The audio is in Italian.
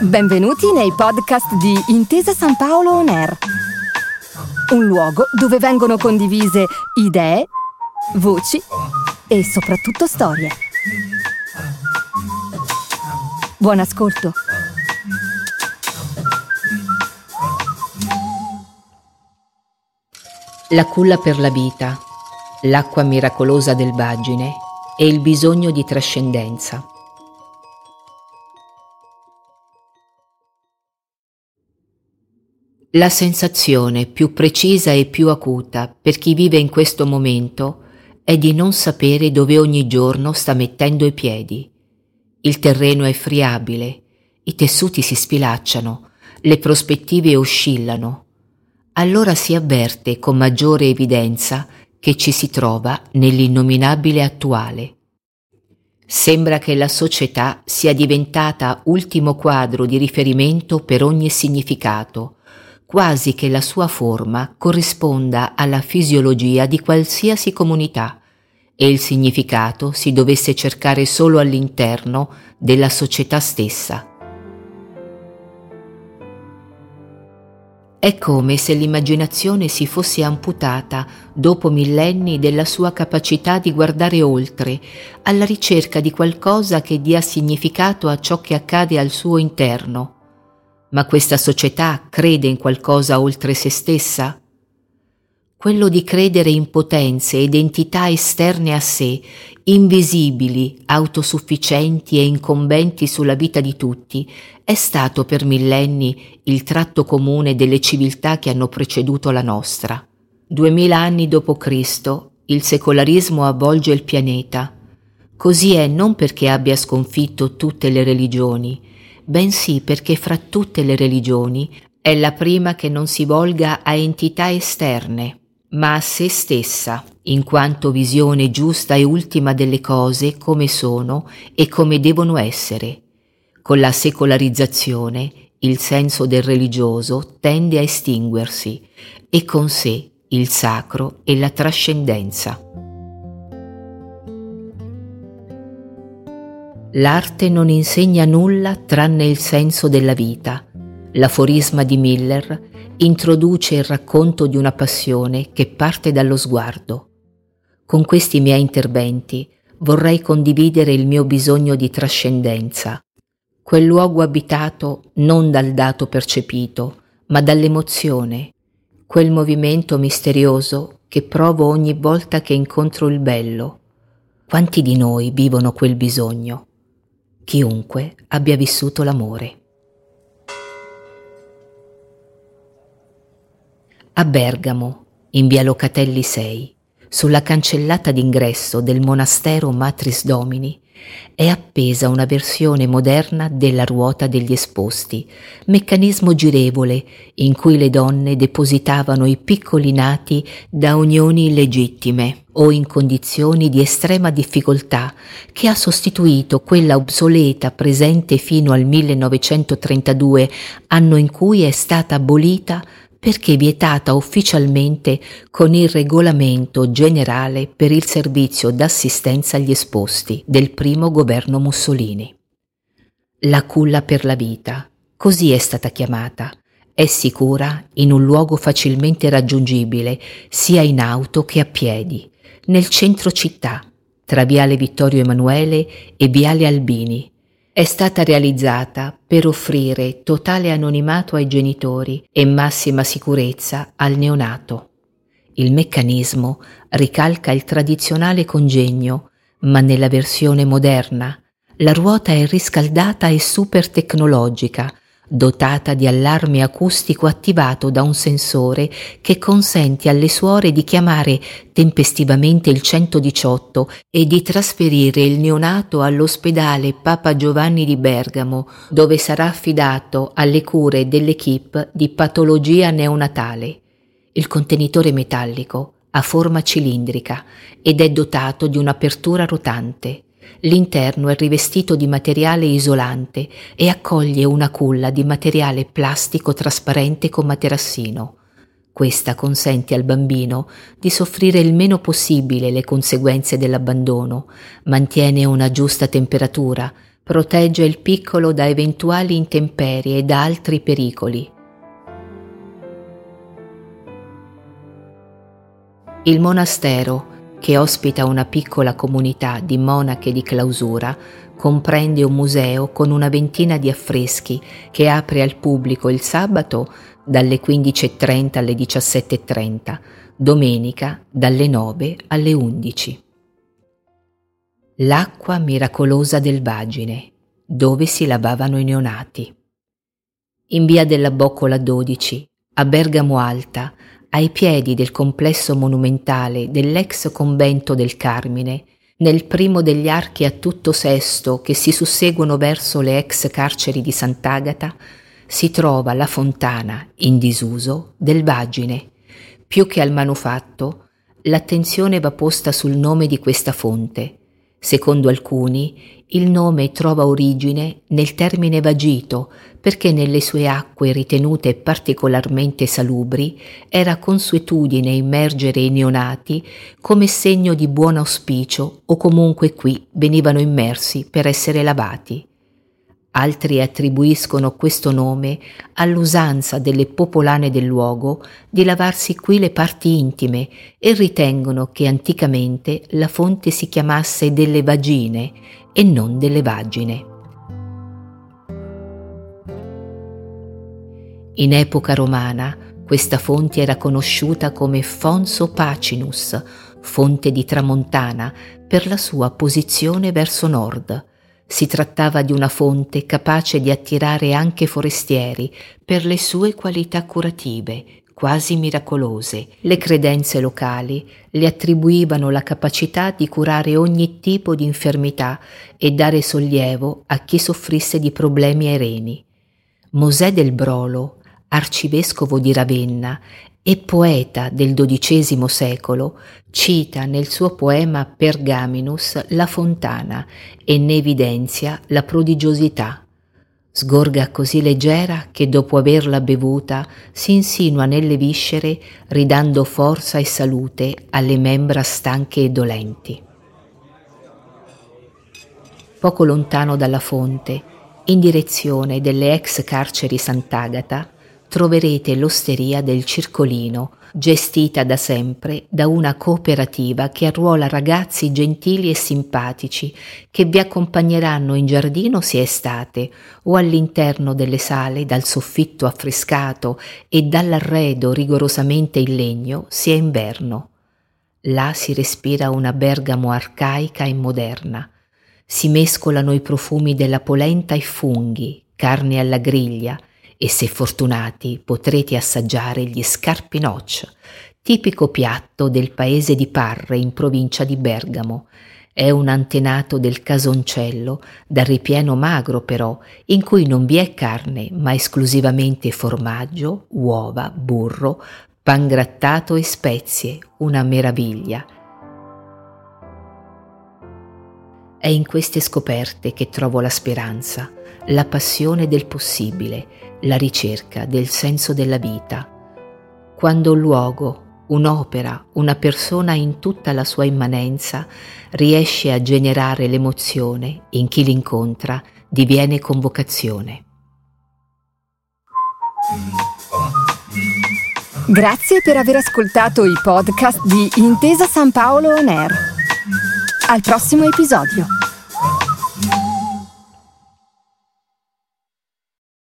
Benvenuti nei podcast di Intesa San Paolo On Air, un luogo dove vengono condivise idee, voci e soprattutto storie. Buon ascolto. La culla per la vita, l'acqua miracolosa del Bagine e il bisogno di trascendenza. La sensazione più precisa e più acuta per chi vive in questo momento è di non sapere dove ogni giorno sta mettendo i piedi. Il terreno è friabile, i tessuti si sfilacciano, le prospettive oscillano. Allora si avverte con maggiore evidenza che ci si trova nell'innominabile attuale. Sembra che la società sia diventata ultimo quadro di riferimento per ogni significato, quasi che la sua forma corrisponda alla fisiologia di qualsiasi comunità e il significato si dovesse cercare solo all'interno della società stessa. È come se l'immaginazione si fosse amputata dopo millenni della sua capacità di guardare oltre, alla ricerca di qualcosa che dia significato a ciò che accade al suo interno ma questa società crede in qualcosa oltre se stessa? Quello di credere in potenze ed entità esterne a sé, invisibili, autosufficienti e incombenti sulla vita di tutti, è stato per millenni il tratto comune delle civiltà che hanno preceduto la nostra. Duemila anni dopo Cristo, il secolarismo avvolge il pianeta. Così è non perché abbia sconfitto tutte le religioni, bensì perché fra tutte le religioni è la prima che non si volga a entità esterne, ma a se stessa, in quanto visione giusta e ultima delle cose come sono e come devono essere. Con la secolarizzazione il senso del religioso tende a estinguersi e con sé il sacro e la trascendenza. L'arte non insegna nulla tranne il senso della vita. L'aforisma di Miller introduce il racconto di una passione che parte dallo sguardo. Con questi miei interventi vorrei condividere il mio bisogno di trascendenza, quel luogo abitato non dal dato percepito, ma dall'emozione, quel movimento misterioso che provo ogni volta che incontro il bello. Quanti di noi vivono quel bisogno? chiunque abbia vissuto l'amore. A Bergamo, in via Locatelli 6, sulla cancellata d'ingresso del monastero Matris Domini, è appesa una versione moderna della ruota degli esposti, meccanismo girevole in cui le donne depositavano i piccoli nati da unioni illegittime o in condizioni di estrema difficoltà, che ha sostituito quella obsoleta presente fino al 1932, anno in cui è stata abolita perché vietata ufficialmente con il regolamento generale per il servizio d'assistenza agli esposti del primo governo Mussolini. La culla per la vita, così è stata chiamata, è sicura in un luogo facilmente raggiungibile sia in auto che a piedi, nel centro città, tra Viale Vittorio Emanuele e Viale Albini, è stata realizzata per offrire totale anonimato ai genitori e massima sicurezza al neonato. Il meccanismo ricalca il tradizionale congegno, ma nella versione moderna. La ruota è riscaldata e super tecnologica, dotata di allarme acustico attivato da un sensore che consente alle suore di chiamare tempestivamente il 118 e di trasferire il neonato all'ospedale Papa Giovanni di Bergamo, dove sarà affidato alle cure dell'equipe di patologia neonatale. Il contenitore metallico ha forma cilindrica ed è dotato di un'apertura rotante. L'interno è rivestito di materiale isolante e accoglie una culla di materiale plastico trasparente con materassino. Questa consente al bambino di soffrire il meno possibile le conseguenze dell'abbandono, mantiene una giusta temperatura, protegge il piccolo da eventuali intemperie e da altri pericoli. Il monastero, che ospita una piccola comunità di monache di clausura, comprende un museo con una ventina di affreschi che apre al pubblico il sabato dalle 15.30 alle 17.30, domenica dalle 9 alle 11. L'acqua miracolosa del Vagine, dove si lavavano i neonati. In via della Boccola 12, a Bergamo Alta, ai piedi del complesso monumentale dell'ex convento del Carmine, nel primo degli archi a tutto sesto che si susseguono verso le ex carceri di Sant'Agata, si trova la fontana, in disuso, del Vagine. Più che al manufatto, l'attenzione va posta sul nome di questa fonte. Secondo alcuni, il nome trova origine nel termine vagito, perché nelle sue acque ritenute particolarmente salubri era consuetudine immergere i neonati come segno di buon auspicio o comunque qui venivano immersi per essere lavati. Altri attribuiscono questo nome all'usanza delle popolane del luogo di lavarsi qui le parti intime e ritengono che anticamente la fonte si chiamasse delle vagine e non delle vagine. In epoca romana questa fonte era conosciuta come Fonso Pacinus, fonte di tramontana, per la sua posizione verso nord si trattava di una fonte capace di attirare anche forestieri per le sue qualità curative, quasi miracolose. Le credenze locali le attribuivano la capacità di curare ogni tipo di infermità e dare sollievo a chi soffrisse di problemi ai reni. Mosè del Brolo, arcivescovo di Ravenna e poeta del XII secolo, cita nel suo poema Pergaminus la fontana e ne evidenzia la prodigiosità. Sgorga così leggera che dopo averla bevuta si insinua nelle viscere ridando forza e salute alle membra stanche e dolenti. Poco lontano dalla fonte, in direzione delle ex carceri Sant'Agata, troverete l'osteria del Circolino, gestita da sempre da una cooperativa che arruola ragazzi gentili e simpatici che vi accompagneranno in giardino sia estate o all'interno delle sale dal soffitto affrescato e dall'arredo rigorosamente in legno sia inverno. Là si respira una Bergamo arcaica e moderna. Si mescolano i profumi della polenta e funghi, carne alla griglia, e se fortunati potrete assaggiare gli scarpinoc, tipico piatto del paese di Parre in provincia di Bergamo. È un antenato del casoncello, dal ripieno magro però, in cui non vi è carne, ma esclusivamente formaggio, uova, burro, pan grattato e spezie, una meraviglia. È in queste scoperte che trovo la speranza, la passione del possibile, la ricerca del senso della vita. Quando un luogo, un'opera, una persona in tutta la sua immanenza riesce a generare l'emozione in chi l'incontra, diviene convocazione. Grazie per aver ascoltato i podcast di Intesa San Paolo On Air. Al prossimo episodio.